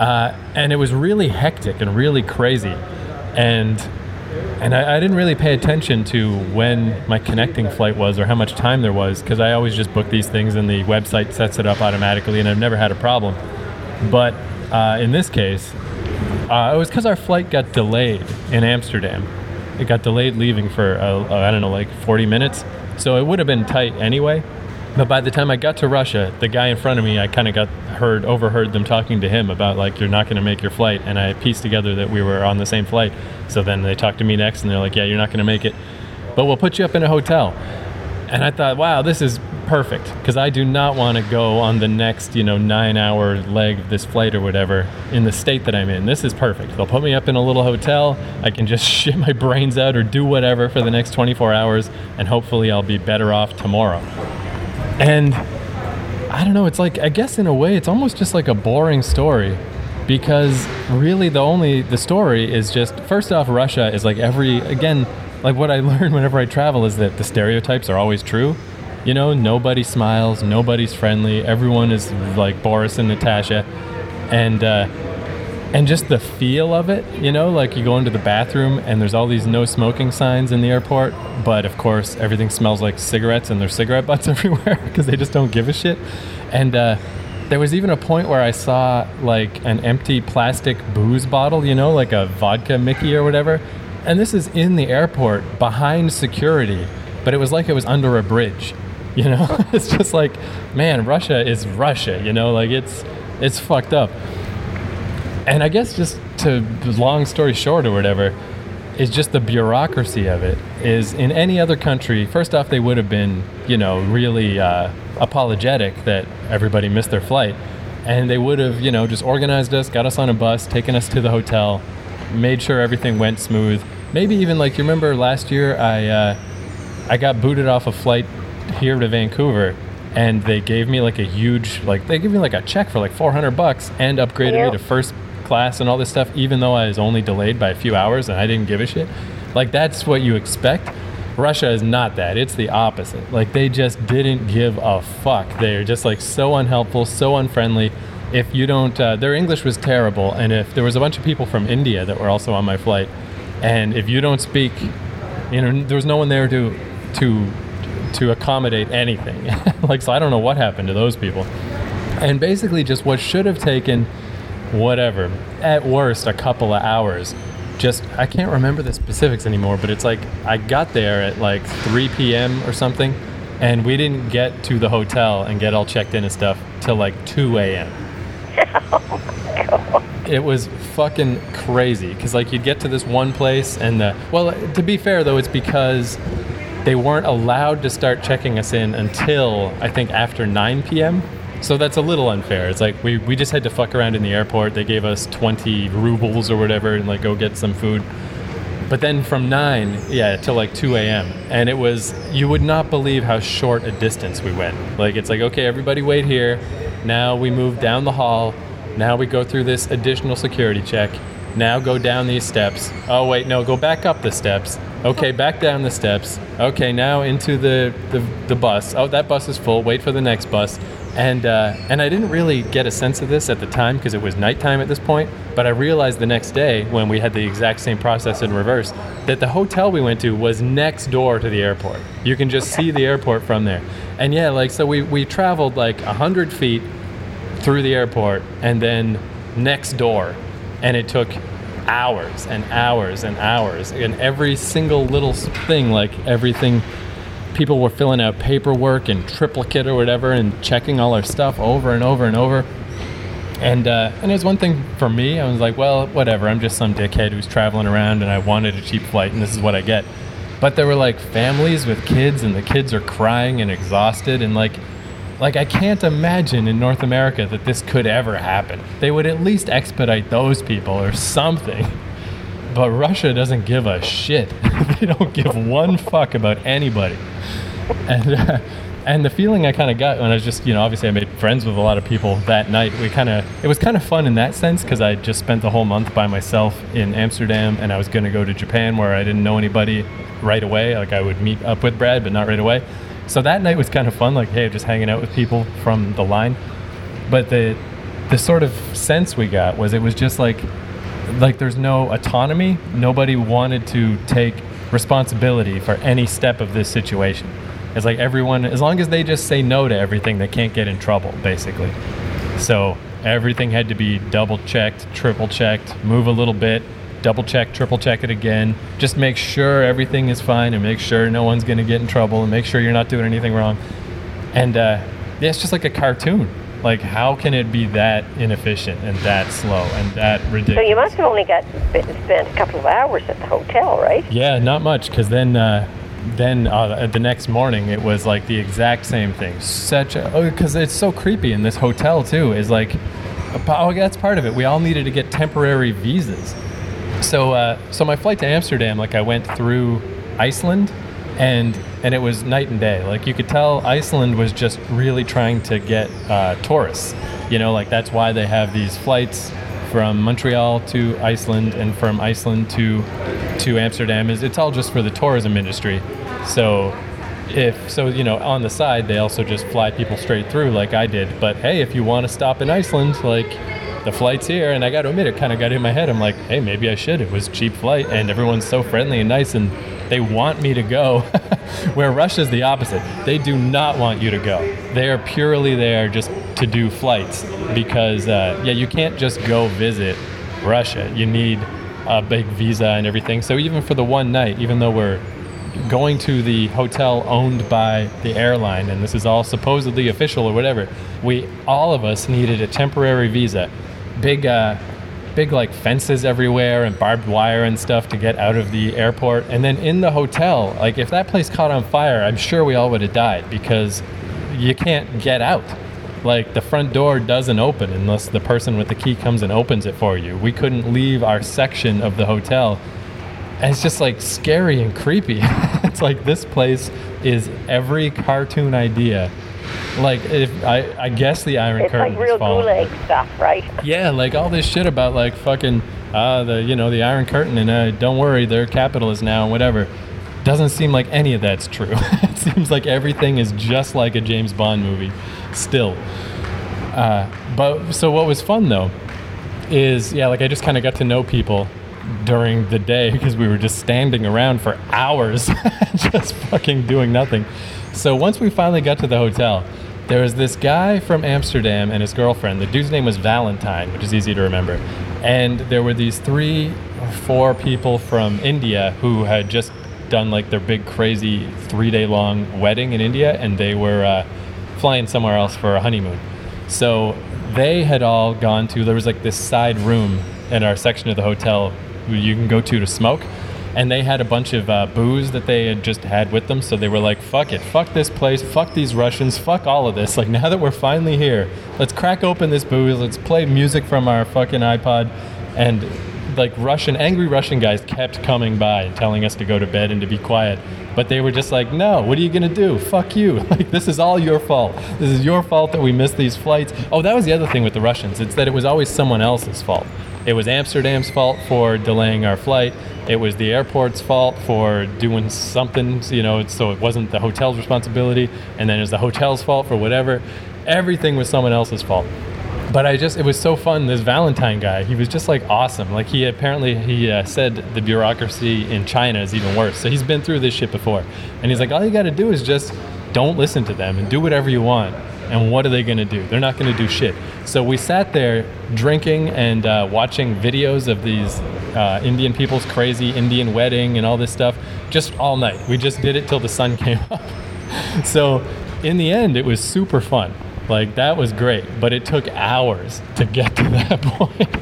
Uh, and it was really hectic and really crazy, and and I, I, didn't really pay attention to when my connecting flight was or how much time there was because I always just book these things and the website sets it up automatically, and I've never had a problem. But uh, in this case, uh, it was because our flight got delayed in Amsterdam. It got delayed leaving for, uh, I don't know, like 40 minutes. So it would have been tight anyway. But by the time I got to Russia, the guy in front of me, I kind of got heard, overheard them talking to him about like, you're not going to make your flight. And I pieced together that we were on the same flight. So then they talked to me next and they're like, yeah, you're not going to make it. But we'll put you up in a hotel. And I thought, wow, this is perfect because I do not want to go on the next, you know, nine hour leg of this flight or whatever in the state that I'm in. This is perfect. They'll put me up in a little hotel. I can just shit my brains out or do whatever for the next 24 hours, and hopefully I'll be better off tomorrow. And I don't know, it's like, I guess in a way, it's almost just like a boring story because really the only the story is just first off Russia is like every again like what I learned whenever I travel is that the stereotypes are always true. You know, nobody smiles, nobody's friendly, everyone is like Boris and Natasha, and uh, and just the feel of it. You know, like you go into the bathroom and there's all these no smoking signs in the airport, but of course everything smells like cigarettes and there's cigarette butts everywhere because they just don't give a shit. And uh, there was even a point where I saw like an empty plastic booze bottle, you know, like a vodka Mickey or whatever. And this is in the airport behind security, but it was like it was under a bridge. You know, it's just like, man, Russia is Russia. You know, like it's it's fucked up. And I guess just to long story short or whatever, is just the bureaucracy of it. Is in any other country, first off, they would have been, you know, really uh, apologetic that everybody missed their flight, and they would have, you know, just organized us, got us on a bus, taken us to the hotel, made sure everything went smooth. Maybe even like you remember last year, I uh, I got booted off a flight here to Vancouver, and they gave me like a huge like they gave me like a check for like 400 bucks and upgraded Yep. me to first class and all this stuff, even though I was only delayed by a few hours and I didn't give a shit. Like that's what you expect. Russia is not that. It's the opposite. Like they just didn't give a fuck. They're just like so unhelpful, so unfriendly. If you don't, uh, their English was terrible, and if there was a bunch of people from India that were also on my flight, and if you don't speak, you know, there was no one there to to to accommodate anything. like so, I don't know what happened to those people. And basically, just what should have taken whatever, at worst, a couple of hours. Just, I can't remember the specifics anymore, but it's like I got there at like 3 p.m. or something, and we didn't get to the hotel and get all checked in and stuff till like 2 a.m. Oh it was fucking crazy because like you'd get to this one place and the well to be fair though it's because they weren't allowed to start checking us in until I think after 9 p.m. So that's a little unfair. It's like we, we just had to fuck around in the airport. They gave us 20 rubles or whatever and like go get some food. But then from 9, yeah, till like 2 a.m. And it was, you would not believe how short a distance we went. Like it's like, okay, everybody wait here. Now we move down the hall. Now we go through this additional security check. Now go down these steps. Oh, wait, no, go back up the steps. Okay, back down the steps. Okay, now into the, the, the bus. Oh, that bus is full. Wait for the next bus. And, uh, and I didn't really get a sense of this at the time because it was nighttime at this point. But I realized the next day when we had the exact same process in reverse that the hotel we went to was next door to the airport. You can just see the airport from there. And yeah, like, so we, we traveled like 100 feet through the airport and then next door and it took hours and hours and hours. And every single little thing like everything people were filling out paperwork and triplicate or whatever and checking all our stuff over and over and over. And uh, and it was one thing for me i was like well whatever i'm just some dickhead who's traveling around and i wanted a cheap flight and this is what i get. But there were like families with kids and the kids are crying and exhausted and like like I can't imagine in North America that this could ever happen. They would at least expedite those people or something. But Russia doesn't give a shit. they don't give one fuck about anybody. And uh, and the feeling I kind of got when I was just, you know, obviously I made friends with a lot of people that night. We kind of it was kind of fun in that sense because I just spent the whole month by myself in Amsterdam and I was going to go to Japan where I didn't know anybody right away. Like I would meet up with Brad, but not right away. So that night was kind of fun. Like, hey, just hanging out with people from the line. But the the sort of sense we got was it was just like like there's no autonomy. Nobody wanted to take responsibility for any step of this situation. It's like everyone, as long as they just say no to everything, they can't get in trouble, basically. So everything had to be double checked, triple checked, move a little bit, double check, triple check it again. Just make sure everything is fine and make sure no one's going to get in trouble and make sure you're not doing anything wrong. And uh, yeah, it's just like a cartoon. Like, how can it be that inefficient and that slow and that ridiculous? So you must have only got spent a couple of hours at the hotel, right? Yeah, not much, because then, uh, then uh, the next morning it was like the exact same thing. Such a oh, because it's so creepy in this hotel too. Is like, oh, that's part of it. We all needed to get temporary visas. So, uh, so my flight to Amsterdam, like I went through Iceland, and and it was night and day. Like you could tell, Iceland was just really trying to get uh, tourists. You know, like that's why they have these flights from Montreal to Iceland and from Iceland to to Amsterdam is it's all just for the tourism industry. So if so, you know, on the side they also just fly people straight through like I did. But hey, if you want to stop in Iceland, like the flight's here, and I got to admit, it kind of got in my head. I'm like, hey, maybe I should. It was cheap flight, and everyone's so friendly and nice, and they want me to go. Where Russia's the opposite. They do not want you to go. They are purely there just to do flights because, uh, yeah, you can't just go visit Russia. You need a big visa and everything. So even for the one night, even though we're going to the hotel owned by the airline, and this is all supposedly official or whatever, we all of us needed a temporary visa. Big, uh, big like fences everywhere and barbed wire and stuff to get out of the airport. And then in the hotel, like if that place caught on fire, I'm sure we all would have died because you can't get out. Like the front door doesn't open unless the person with the key comes and opens it for you. We couldn't leave our section of the hotel and it's just like scary and creepy. it's like this place is every cartoon idea. Like if I, I guess the Iron It's Curtain like real is gulag stuff, right? Yeah, like all this shit about like fucking uh the you know the Iron Curtain and uh, don't worry they're capitalist now and whatever. Doesn't seem like any of that's true. it seems like everything is just like a James Bond movie, still. Uh, but so what was fun though is yeah, like I just kind of got to know people during the day because we were just standing around for hours, just fucking doing nothing. So once we finally got to the hotel, there was this guy from Amsterdam and his girlfriend. The dude's name was Valentine, which is easy to remember. And there were these three or four people from India who had just done like their big crazy three day long wedding in India and they were uh, flying somewhere else for a honeymoon. So they had all gone to, there was like this side room in our section of the hotel you can go to to smoke. And they had a bunch of uh, booze that they had just had with them. So they were like, fuck it, fuck this place, fuck these Russians, fuck all of this. Like, now that we're finally here, let's crack open this booze, let's play music from our fucking iPod. And like Russian, angry Russian guys kept coming by and telling us to go to bed and to be quiet. But they were just like, no, what are you going to do? Fuck you. Like, this is all your fault. This is your fault that we missed these flights. Oh, that was the other thing with the Russians. It's that it was always someone else's fault. It was Amsterdam's fault for delaying our flight. It was the airport's fault for doing something, you know, so it wasn't the hotel's responsibility. And then it was the hotel's fault for whatever. Everything was someone else's fault but I just it was so fun. This Valentine guy, he was just like awesome. Like he apparently he uh, said the bureaucracy in China is even worse. So he's been through this shit before, and he's like, all you got to do is just don't listen to them and do whatever you want. And what are they going to do? They're not going to do shit. So we sat there drinking and uh, watching videos of these uh, Indian people's crazy Indian wedding and all this stuff just all night. We just did it till the sun came up. so in the end, it was super fun. Like that was great, but it took hours to get to that point.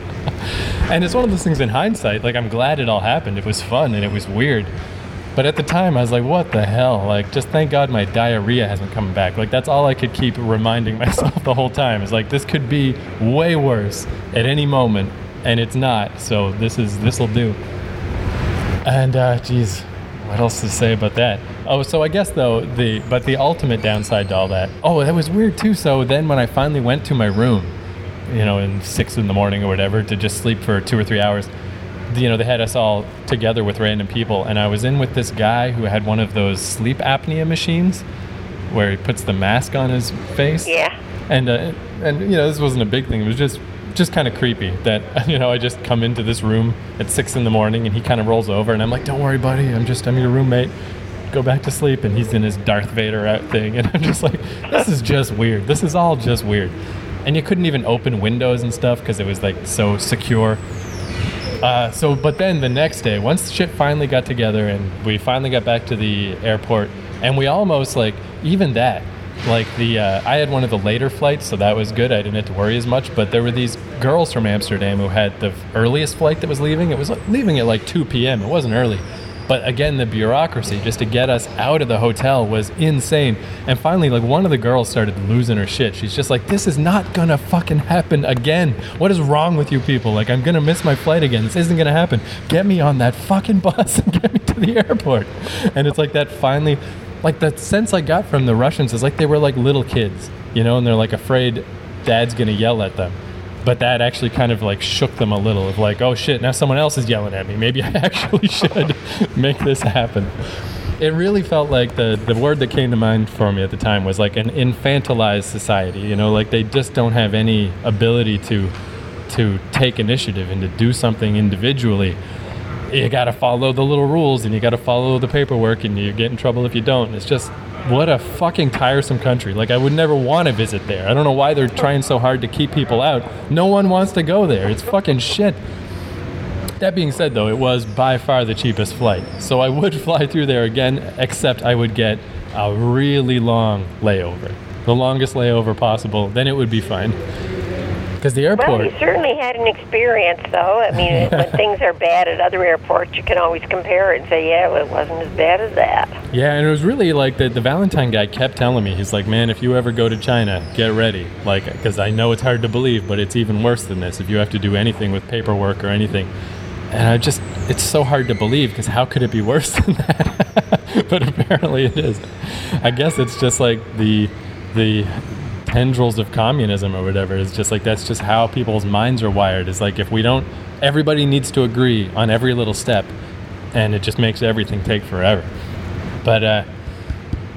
and it's one of those things in hindsight, like I'm glad it all happened. It was fun and it was weird. But at the time I was like, what the hell? Like just thank God my diarrhea hasn't come back. Like that's all I could keep reminding myself the whole time. Is like this could be way worse at any moment and it's not. So this is this'll do. And uh geez, what else to say about that? Oh, so I guess though the but the ultimate downside to all that. Oh, that was weird too. So then when I finally went to my room, you know, in six in the morning or whatever, to just sleep for two or three hours, you know, they had us all together with random people, and I was in with this guy who had one of those sleep apnea machines, where he puts the mask on his face. Yeah. And uh, and you know, this wasn't a big thing. It was just just kind of creepy that you know I just come into this room at six in the morning and he kind of rolls over and I'm like, "Don't worry, buddy. I'm just I'm your roommate. Go back to sleep." And he's in his Darth Vader out thing, and I'm just like, "This is just weird. This is all just weird." And you couldn't even open windows and stuff because it was like so secure. Uh, so, but then the next day, once shit finally got together and we finally got back to the airport, and we almost like even that, like the uh, I had one of the later flights, so that was good. I didn't have to worry as much. But there were these girls from Amsterdam who had the earliest flight that was leaving. It was leaving at like 2 p.m. It wasn't early. But again, the bureaucracy just to get us out of the hotel was insane. And finally, like one of the girls started losing her shit. She's just like, "This is not gonna fucking happen again. What is wrong with you people? Like, I'm gonna miss my flight again. This isn't gonna happen. Get me on that fucking bus and get me to the airport." And it's like that finally, like the sense I got from the Russians is like they were like little kids, you know, and they're like afraid dad's gonna yell at them. But that actually kind of like shook them a little of like, oh shit, now someone else is yelling at me. Maybe I actually should make this happen. It really felt like the, the word that came to mind for me at the time was like an infantilized society. You know, like they just don't have any ability to to take initiative and to do something individually. You got to follow the little rules and you got to follow the paperwork and you get in trouble if you don't. It's just what a fucking tiresome country. Like I would never want to visit there. I don't know why they're trying so hard to keep people out. No one wants to go there. It's fucking shit. That being said though, it was by far the cheapest flight. So I would fly through there again, except I would get a really long layover. The longest layover possible, then it would be fine. Because the airport. Well, you certainly had an experience, though. I mean, when things are bad at other airports, you can always compare it and say, yeah, well, it wasn't as bad as that. Yeah, and it was really like the, the Valentine guy kept telling me, he's like, man, if you ever go to China, get ready. Like, because I know it's hard to believe, but it's even worse than this if you have to do anything with paperwork or anything. And I just, it's so hard to believe because how could it be worse than that? but apparently it is. I guess it's just like the, the, tendrils of communism or whatever. It's just like that's just how people's minds are wired. Is like if we don't, everybody needs to agree on every little step, and it just makes everything take forever. But uh,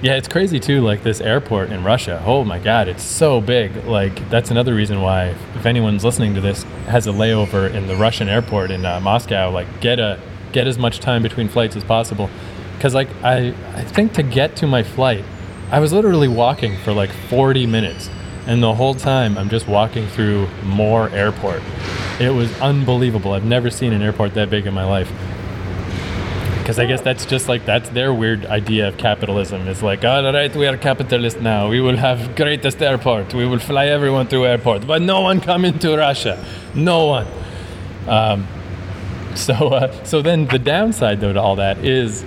yeah, it's crazy too. Like this airport in Russia. Oh my God, it's so big. Like that's another reason why, if anyone's listening to this, has a layover in the Russian airport in uh, Moscow, like get a get as much time between flights as possible. Because like I, I think to get to my flight, I was literally walking for like 40 minutes, and the whole time I'm just walking through more airport. It was unbelievable. I've never seen an airport that big in my life. Because I guess that's just like that's their weird idea of capitalism. It's like, all right, we are capitalist now. We will have greatest airport. We will fly everyone through airport, but no one come into Russia. No one. Um, so, uh, so then the downside though to all that is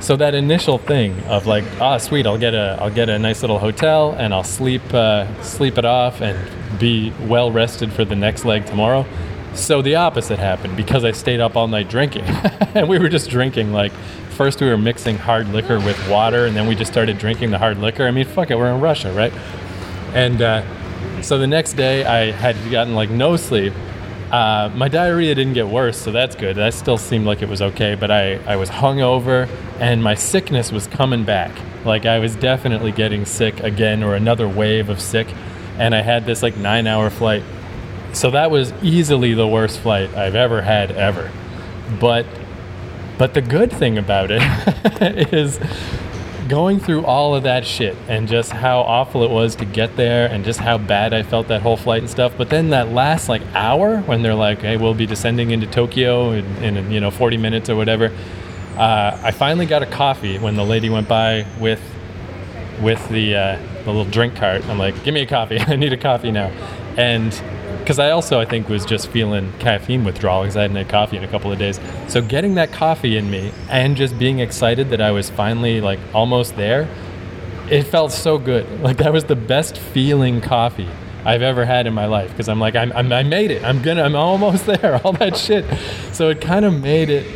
so that initial thing of like ah sweet i'll get a i'll get a nice little hotel and i'll sleep uh, sleep it off and be well rested for the next leg tomorrow. So the opposite happened because i stayed up all night drinking. And we were just drinking like first we were mixing hard liquor with water and then we just started drinking the hard liquor. I mean fuck it we're in russia right? And uh, so the next day i had gotten like no sleep uh, my diarrhea didn't get worse, so that's good. That still seemed like it was okay, but I, I was hungover and my sickness was coming back. Like I was definitely getting sick again or another wave of sick. And I had this like nine hour flight. So that was easily the worst flight I've ever had ever. But but the good thing about it is going through all of that shit and just how awful it was to get there and just how bad I felt that whole flight and stuff. But then that last like hour when they're like, "Hey, we'll be descending into Tokyo in, in you know 40 minutes or whatever," uh, I finally got a coffee when the lady went by with with the uh, the little drink cart. I'm like, "Give me a coffee. I need a coffee now," and because I also I think was just feeling caffeine withdrawal because I hadn't had coffee in a couple of days. So getting that coffee in me and just being excited that I was finally like almost there, it felt so good. Like that was the best feeling coffee I've ever had in my life because I'm like I'm, I'm, i made it. I'm gonna I'm almost there. All that shit. So it kind of made it.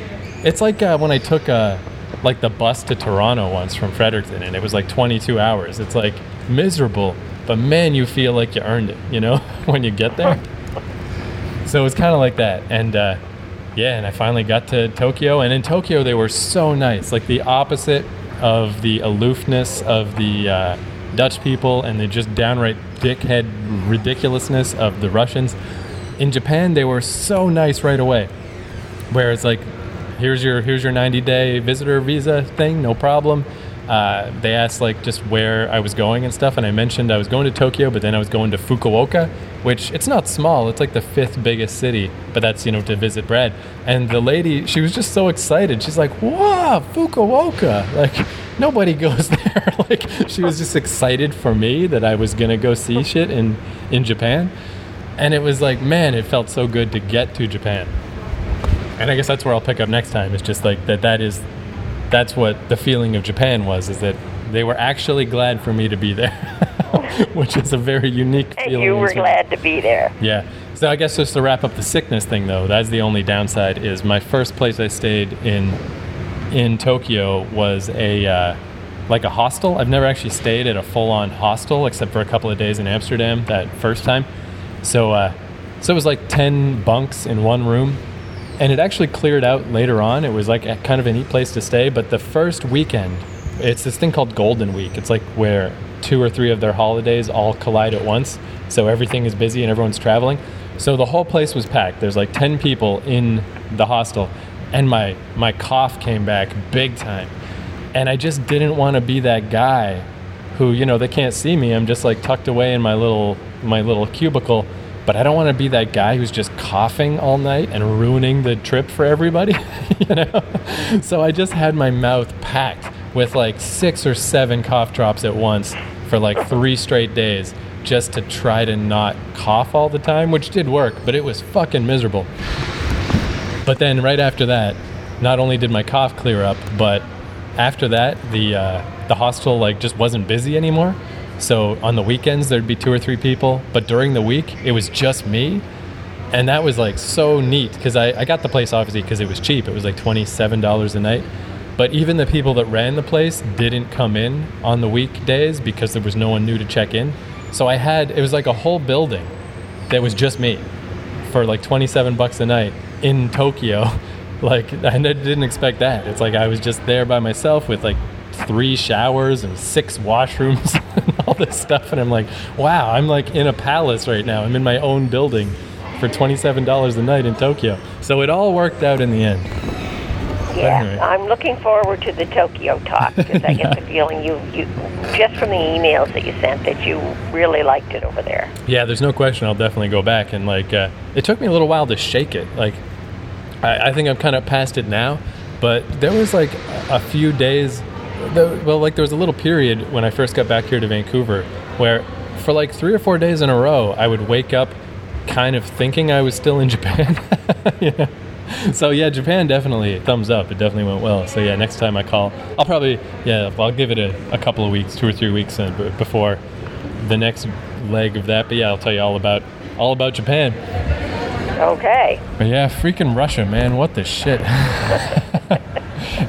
It's like uh, when I took uh, like the bus to Toronto once from Fredericton and it was like 22 hours. It's like miserable but man, you feel like you earned it, you know, when you get there. So it's kind of like that. And uh, yeah, and I finally got to Tokyo. And in Tokyo, they were so nice, like the opposite of the aloofness of the uh, Dutch people and the just downright dickhead ridiculousness of the Russians. In Japan, they were so nice right away. Whereas, like, here's your here's your 90 day visitor visa thing, no problem uh, they asked like just where I was going and stuff, and I mentioned I was going to Tokyo, but then I was going to Fukuoka, which it's not small. It's like the fifth biggest city, but that's you know to visit Brad. And the lady, she was just so excited. She's like, "Wow, Fukuoka!" Like nobody goes there. like she was just excited for me that I was gonna go see shit in in Japan, and it was like, man, it felt so good to get to Japan. And I guess that's where I'll pick up next time. It's just like that. That is that's what the feeling of Japan was is that they were actually glad for me to be there, which is a very unique and feeling. you were glad to be there. Yeah. So I guess just to wrap up the sickness thing though, that's the only downside is my first place I stayed in in Tokyo was a uh, like a hostel. I've never actually stayed at a full on hostel except for a couple of days in Amsterdam that first time. So uh, So it was like 10 bunks in one room. And it actually cleared out later on. It was like kind of a neat place to stay. But the first weekend, it's this thing called Golden Week. It's like where two or three of their holidays all collide at once. So everything is busy and everyone's traveling. So the whole place was packed. There's like 10 people in the hostel. And my, my cough came back big time. And I just didn't want to be that guy who, you know, they can't see me. I'm just like tucked away in my little my little cubicle but I don't want to be that guy who's just coughing all night and ruining the trip for everybody, you know? So I just had my mouth packed with like six or seven cough drops at once for like three straight days just to try to not cough all the time, which did work, but it was fucking miserable. But then right after that, not only did my cough clear up, but after that, the uh, the hostel like just wasn't busy anymore. So on the weekends, there'd be two or three people, but during the week, it was just me. And that was like so neat because I, I got the place obviously because it was cheap. It was like $27 a night. But even the people that ran the place didn't come in on the weekdays because there was no one new to check in. So I had, it was like a whole building that was just me for like 27 bucks a night in Tokyo. Like, I didn't expect that. It's like I was just there by myself with like three showers and six washrooms and all this stuff. And I'm like, wow, I'm like in a palace right now. I'm in my own building for $27 a night in Tokyo. So it all worked out in the end. Yeah, anyway. I'm looking forward to the Tokyo talk because I get the feeling you, you, just from the emails that you sent, that you really liked it over there. Yeah, there's no question. I'll definitely go back and like. Uh, it took me a little while to shake it. Like, I, I think I'm kind of past it now, but there was like a few days the, well, like there was a little period when I first got back here to Vancouver where for like three or four days in a row, I would wake up kind of thinking I was still in Japan. yeah. So yeah, Japan definitely thumbs up. It definitely went well. So yeah, next time I call, I'll probably yeah, I'll give it a, a couple of weeks, two or three weeks in, before the next leg of that. But yeah, I'll tell you all about all about Japan. Okay. But yeah, freaking Russia, man, what the shit.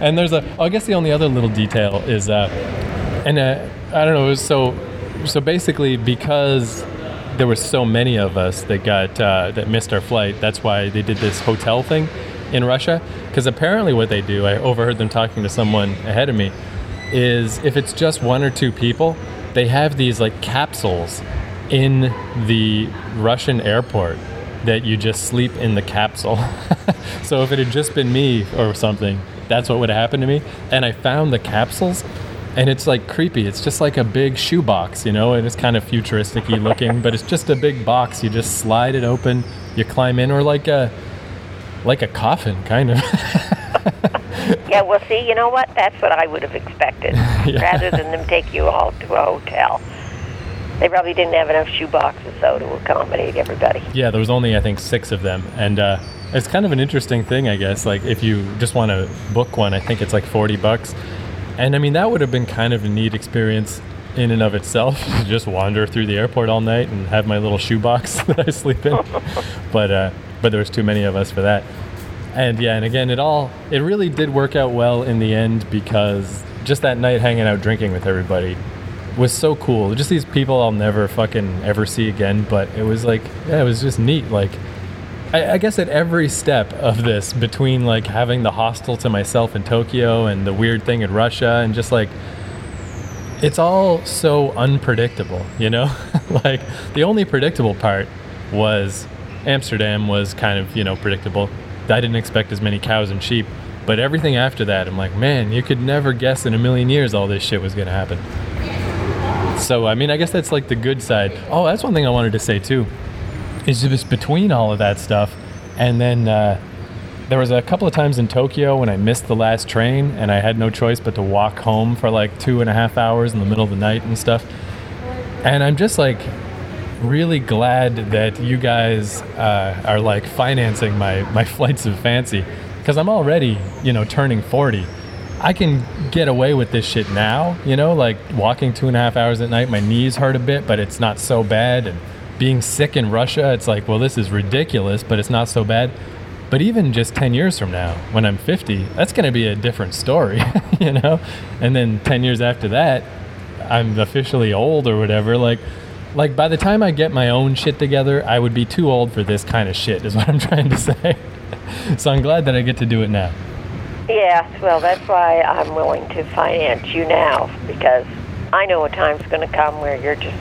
and there's a, I guess the only other little detail is, uh, and uh, I don't know, it was so, so basically because there were so many of us that got, uh, that missed our flight, that's why they did this hotel thing in Russia. Because apparently what they do, I overheard them talking to someone ahead of me, is if it's just one or two people, they have these like capsules in the Russian airport that you just sleep in the capsule. so if it had just been me or something, that's what would happen to me. And I found the capsules and it's like creepy. It's just like a big shoebox, you know, and it's kind of futuristic looking, but it's just a big box. You just slide it open, you climb in, or like a like a coffin, kind of. yeah, well, see, you know what? That's what I would have expected, yeah. rather than them take you all to a hotel. They probably didn't have enough shoe boxes, though, to accommodate everybody. Yeah, there was only, I think, six of them. And uh, it's kind of an interesting thing, I guess. Like, if you just want to book one, I think it's like 40 bucks. And I mean, that would have been kind of a neat experience in and of itself to just wander through the airport all night and have my little shoebox that I sleep in. but, uh, but there was too many of us for that. And yeah, and again, it all, it really did work out well in the end because just that night hanging out drinking with everybody was so cool. Just these people I'll never fucking ever see again. But it was like, yeah, it was just neat. Like, I, I, guess at every step of this, between like having the hostel to myself in Tokyo and the weird thing in Russia, and just like, it's all so unpredictable, you know? like, the only predictable part was Amsterdam was kind of, you know, predictable. I didn't expect as many cows and sheep. But everything after that, I'm like, man, you could never guess in a million years all this shit was going to happen. So, I mean, I guess that's like the good side. Oh, that's one thing I wanted to say too. Is just between all of that stuff, and then uh, there was a couple of times in Tokyo when I missed the last train and I had no choice but to walk home for like two and a half hours in the middle of the night and stuff. And I'm just like really glad that you guys uh, are like financing my, my flights of fancy because I'm already, you know, turning 40 I can get away with this shit now, you know, like walking two and a half hours at night, my knees hurt a bit, but it's not so bad. And being sick in Russia, it's like, well, this is ridiculous, but it's not so bad. But even just 10 years from now, when I'm 50, that's going to be a different story, you know? And then 10 years after that, I'm officially old or whatever. Like, like by the time I get my own shit together, I would be too old for this kind of shit. Is what I'm trying to say. so I'm glad that I get to do it now. Yeah, well, that's why I'm willing to finance you now because I know a time's going to come where you're just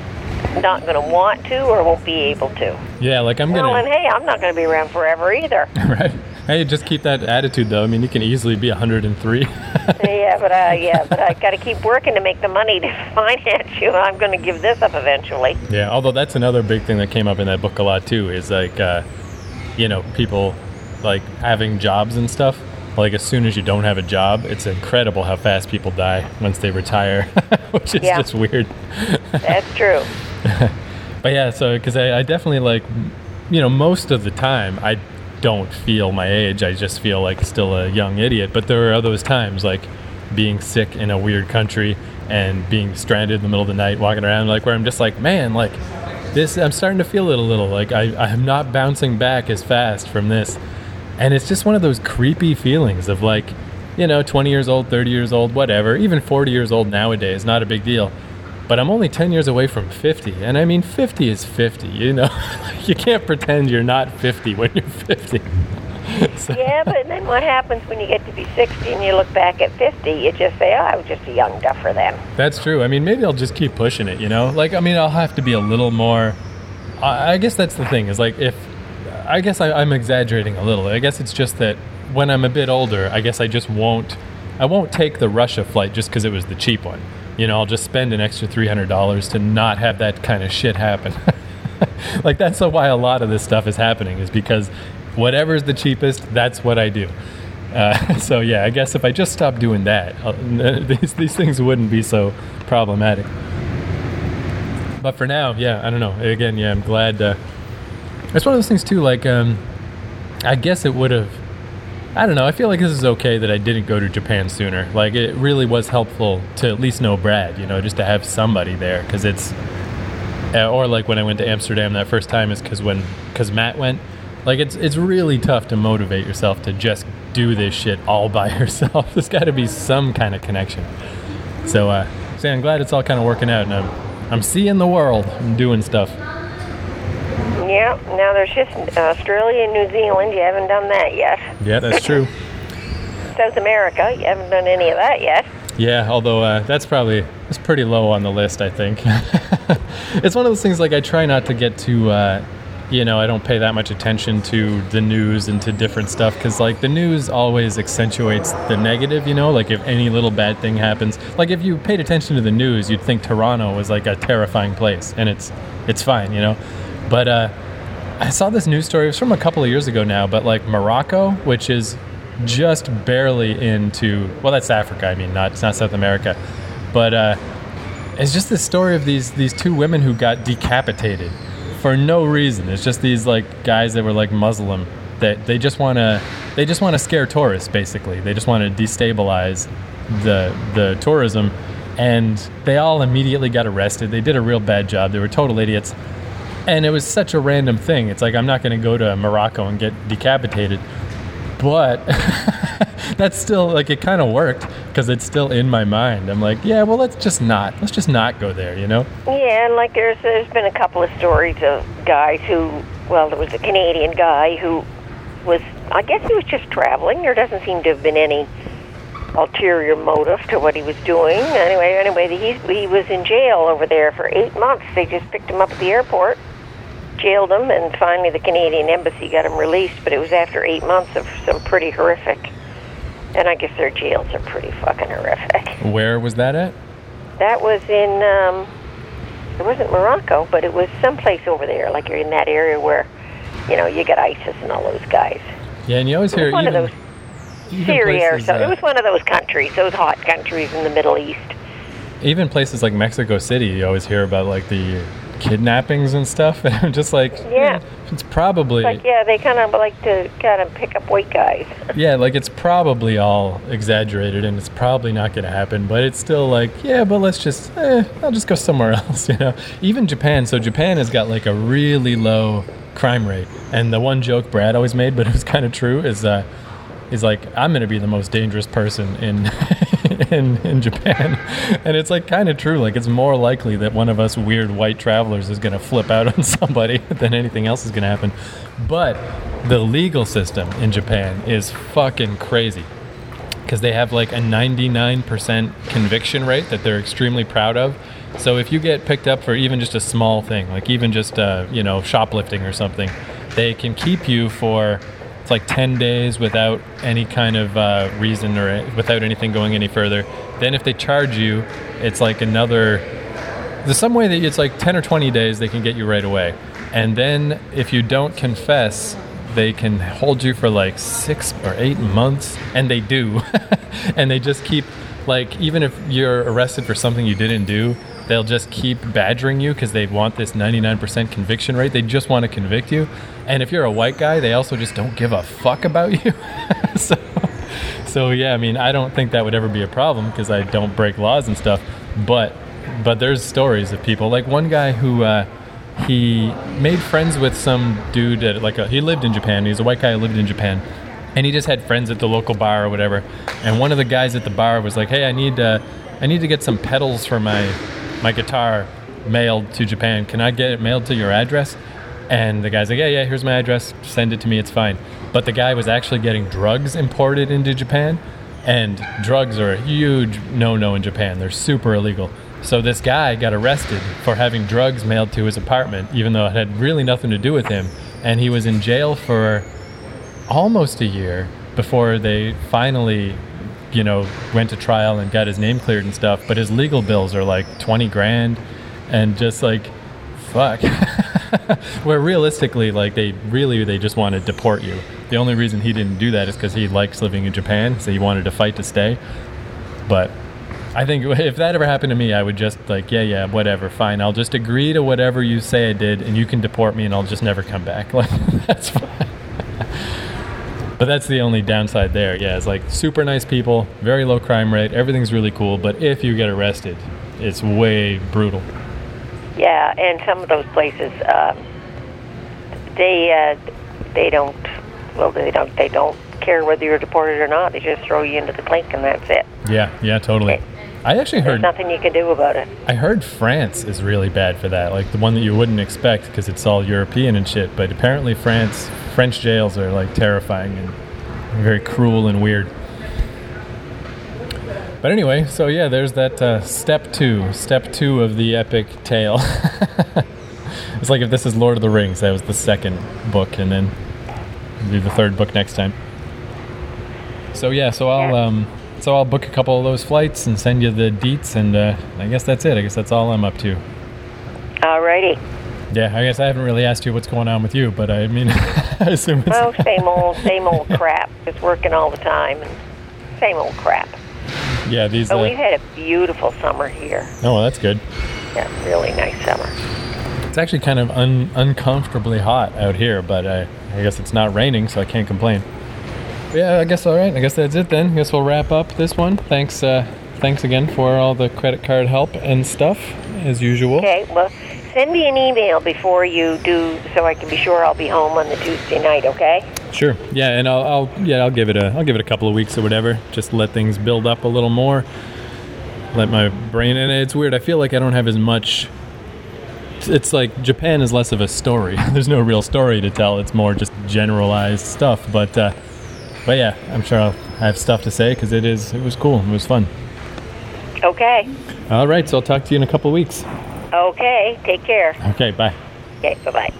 not going to want to or won't be able to. Yeah, like I'm going to. Well, and hey, I'm not going to be around forever either. right. Hey, just keep that attitude though. I mean, you can easily be 103. yeah, but uh, yeah, but I got to keep working to make the money to finance you. I'm going to give this up eventually. Yeah, although that's another big thing that came up in that book a lot too is like, uh, you know, people like having jobs and stuff. Like as soon as you don't have a job, it's incredible how fast people die once they retire, which is Yeah. just weird. That's true. But yeah, so because I, I definitely like, you know, most of the time I don't feel my age. I just feel like still a young idiot. But there are those times like being sick in a weird country and being stranded in the middle of the night, walking around like where I'm just like, man, like this. I'm starting to feel it a little. Like I, I'm not bouncing back as fast from this, and it's just one of those creepy feelings of like, you know, 20 years old, 30 years old, whatever, even 40 years old nowadays, not a big deal but I'm only 10 years away from 50. And I mean, 50 is 50, you know? you can't pretend you're not 50 when you're 50. So- Yeah, but then what happens when you get to be 60 and you look back at 50? You just say, oh, I was just a young duffer then. That's true. I mean, maybe I'll just keep pushing it, you know? Like, I mean, I'll have to be a little more. I, I guess that's the thing, is like, if. I guess I, I'm exaggerating a little. I guess it's just that when I'm a bit older, I guess I just won't. I won't take the Russia flight just because it was the cheap one. You know, I'll just spend an extra $300 to not have that kind of shit happen. like, that's why a lot of this stuff is happening, is because whatever's the cheapest, that's what I do. Uh, so yeah, I guess if I just stopped doing that, uh, these these things wouldn't be so problematic. But for now, yeah, I don't know. Again, yeah, I'm glad. Uh, it's one of those things too. Like, um, I guess it would have. I don't know. I feel like this is okay that I didn't go to Japan sooner. Like, it really was helpful to at least know Brad. You know, just to have somebody there because it's. Uh, or like when I went to Amsterdam that first time is because when because Matt went. Like it's it's really tough to motivate yourself to just do this shit all by yourself. There's got to be some kind of connection. So, uh, so I'm glad it's all kind of working out, and I'm I'm seeing the world I'm doing stuff. Yeah, now there's just Australia and New Zealand. You haven't done that yet. Yeah, that's true. South America, you haven't done any of that yet. Yeah, although uh, that's probably it's pretty low on the list. I think it's one of those things. Like I try not to get too, uh, you know, I don't pay that much attention to the news and to different stuff because like the news always accentuates the negative. You know, like if any little bad thing happens, like if you paid attention to the news, you'd think Toronto was like a terrifying place, and it's it's fine. You know, but uh, I saw this news story. It was from a couple of years ago now, but like Morocco, which is just barely into well, that's Africa. I mean, not it's not South America, but uh, it's just this story of these these two women who got decapitated for no reason. It's just these like guys that were like Muslim that they just want to they just want to scare tourists. Basically, they just want to destabilize the the tourism, and they all immediately got arrested. They did a real bad job. They were total idiots. And it was such a random thing. It's like I'm not going to go to Morocco and get decapitated, but that's still like it kind of worked because it's still in my mind. I'm like, yeah, well, let's just not let's just not go there, you know? Yeah, and like there's there's been a couple of stories of guys who, well, there was a Canadian guy who was, I guess he was just traveling. There doesn't seem to have been any ulterior motive to what he was doing. Anyway, anyway, he he was in jail over there for eight months. They just picked him up at the airport, jailed him, and finally the Canadian embassy got him released. But it was after eight months of some pretty horrific. And I guess their jails are pretty fucking horrific. Where was that at? That was in, um, it wasn't Morocco, but it was someplace over there, like you're in that area where, you know, you got ISIS and all those guys. Yeah, and you always hear one even, of those Syria or something. uh, it was one of those countries, those hot countries in the Middle East. even places like Mexico City. You always hear about like the kidnappings and stuff, and I'm just like, Yeah. it's probably Like, yeah, they kind of like to kind of pick up white guys. yeah, like it's probably all exaggerated, and it's probably not going to happen. But it's still like, yeah, but let's just, eh, I'll just go somewhere else, you know. Even Japan. So Japan has got like a really low crime rate, and the one joke Brad always made, but it was kind of true, is uh, is like I'm going to be the most dangerous person in in in Japan, and it's like kind of true. Like it's more likely that one of us weird white travelers is going to flip out on somebody than anything else is going to happen. But the legal system in Japan is fucking crazy because they have like a 99% conviction rate that they're extremely proud of. So if you get picked up for even just a small thing, like even just uh, you know shoplifting or something, they can keep you for it's like 10 days without any kind of uh, reason or without anything going any further. Then if they charge you, it's like another. There's some way that it's like 10 or 20 days they can get you right away. And then if you don't confess, they can hold you for like six or eight months, and they do. and they just keep, like, even if you're arrested for something you didn't do, they'll just keep badgering you because they want this 99% conviction rate. They just want to convict you. And if you're a white guy, they also just don't give a fuck about you. so, so yeah, I mean, I don't think that would ever be a problem because I don't break laws and stuff. But but there's stories of people like one guy who uh, he made friends with some dude at like a, he lived in Japan. He's a white guy who lived in Japan, and he just had friends at the local bar or whatever. And one of the guys at the bar was like, "Hey, I need uh, I need to get some pedals for my my guitar mailed to Japan. Can I get it mailed to your address?" And the guy's like, "Yeah, yeah. Here's my address. Send it to me. It's fine." But the guy was actually getting drugs imported into Japan, and drugs are a huge no-no in Japan. They're super illegal. So this guy got arrested for having drugs mailed to his apartment, even though it had really nothing to do with him. And he was in jail for almost a year before they finally, you know, went to trial and got his name cleared and stuff. But his legal bills are like 20 grand and just like, fuck. Where realistically, like they really, they just want to deport you. The only reason he didn't do that is because he likes living in Japan, so he wanted to fight to stay. But I think if that ever happened to me, I would just like, yeah, yeah, whatever, fine. I'll just agree to whatever you say I did, and you can deport me, and I'll just never come back. Like that's fine. But that's the only downside there. Yeah, it's like super nice people, very low crime rate, everything's really cool. But if you get arrested, it's way brutal. Yeah, and some of those places, uh, they uh, they don't. Well, they don't. They don't care whether you're deported or not. They just throw you into the clink, and that's it. Yeah, yeah, totally. Okay. I actually There's heard nothing you can do about it. I heard France is really bad for that, like the one that you wouldn't expect because it's all European and shit. But apparently, France French jails are like terrifying and very cruel and weird. But anyway, so yeah, there's that uh, step two, step two of the epic tale. it's like if this is Lord of the Rings, that was the second book, and then do the third book next time. So yeah, so I'll um, so I'll book a couple of those flights and send you the deets, and uh, I guess that's it. I guess that's all I'm up to. Alrighty. Yeah, I guess I haven't really asked you what's going on with you, but I mean, I assume it's Well, same old, same old crap. Just working all the time, and same old crap. yeah these. But Uh, we've had a beautiful summer here. oh, well, that's good. Yeah, really nice summer. It's actually kind of un- uncomfortably hot out here, but I, I guess it's not raining, so I can't complain. Yeah, I guess all right. I guess that's it then. I guess we'll wrap up this one. Thanks, uh, thanks again for all the credit card help and stuff, as usual. Okay, well, send me an email before you do, so I can be sure I'll be home on the Tuesday night. Okay? Sure. Yeah, and I'll, I'll yeah I'll give it a I'll give it a couple of weeks or whatever. Just let things build up a little more. Let my brain and it's weird. I feel like I don't have as much. It's like Japan is less of a story. There's no real story to tell. It's more just generalized stuff. But uh, but yeah, I'm sure I'll have stuff to say because it is it was cool. It was fun. Okay. All right, so I'll talk to you in a couple of weeks. Okay. Take care. Okay, bye. Okay. Bye bye.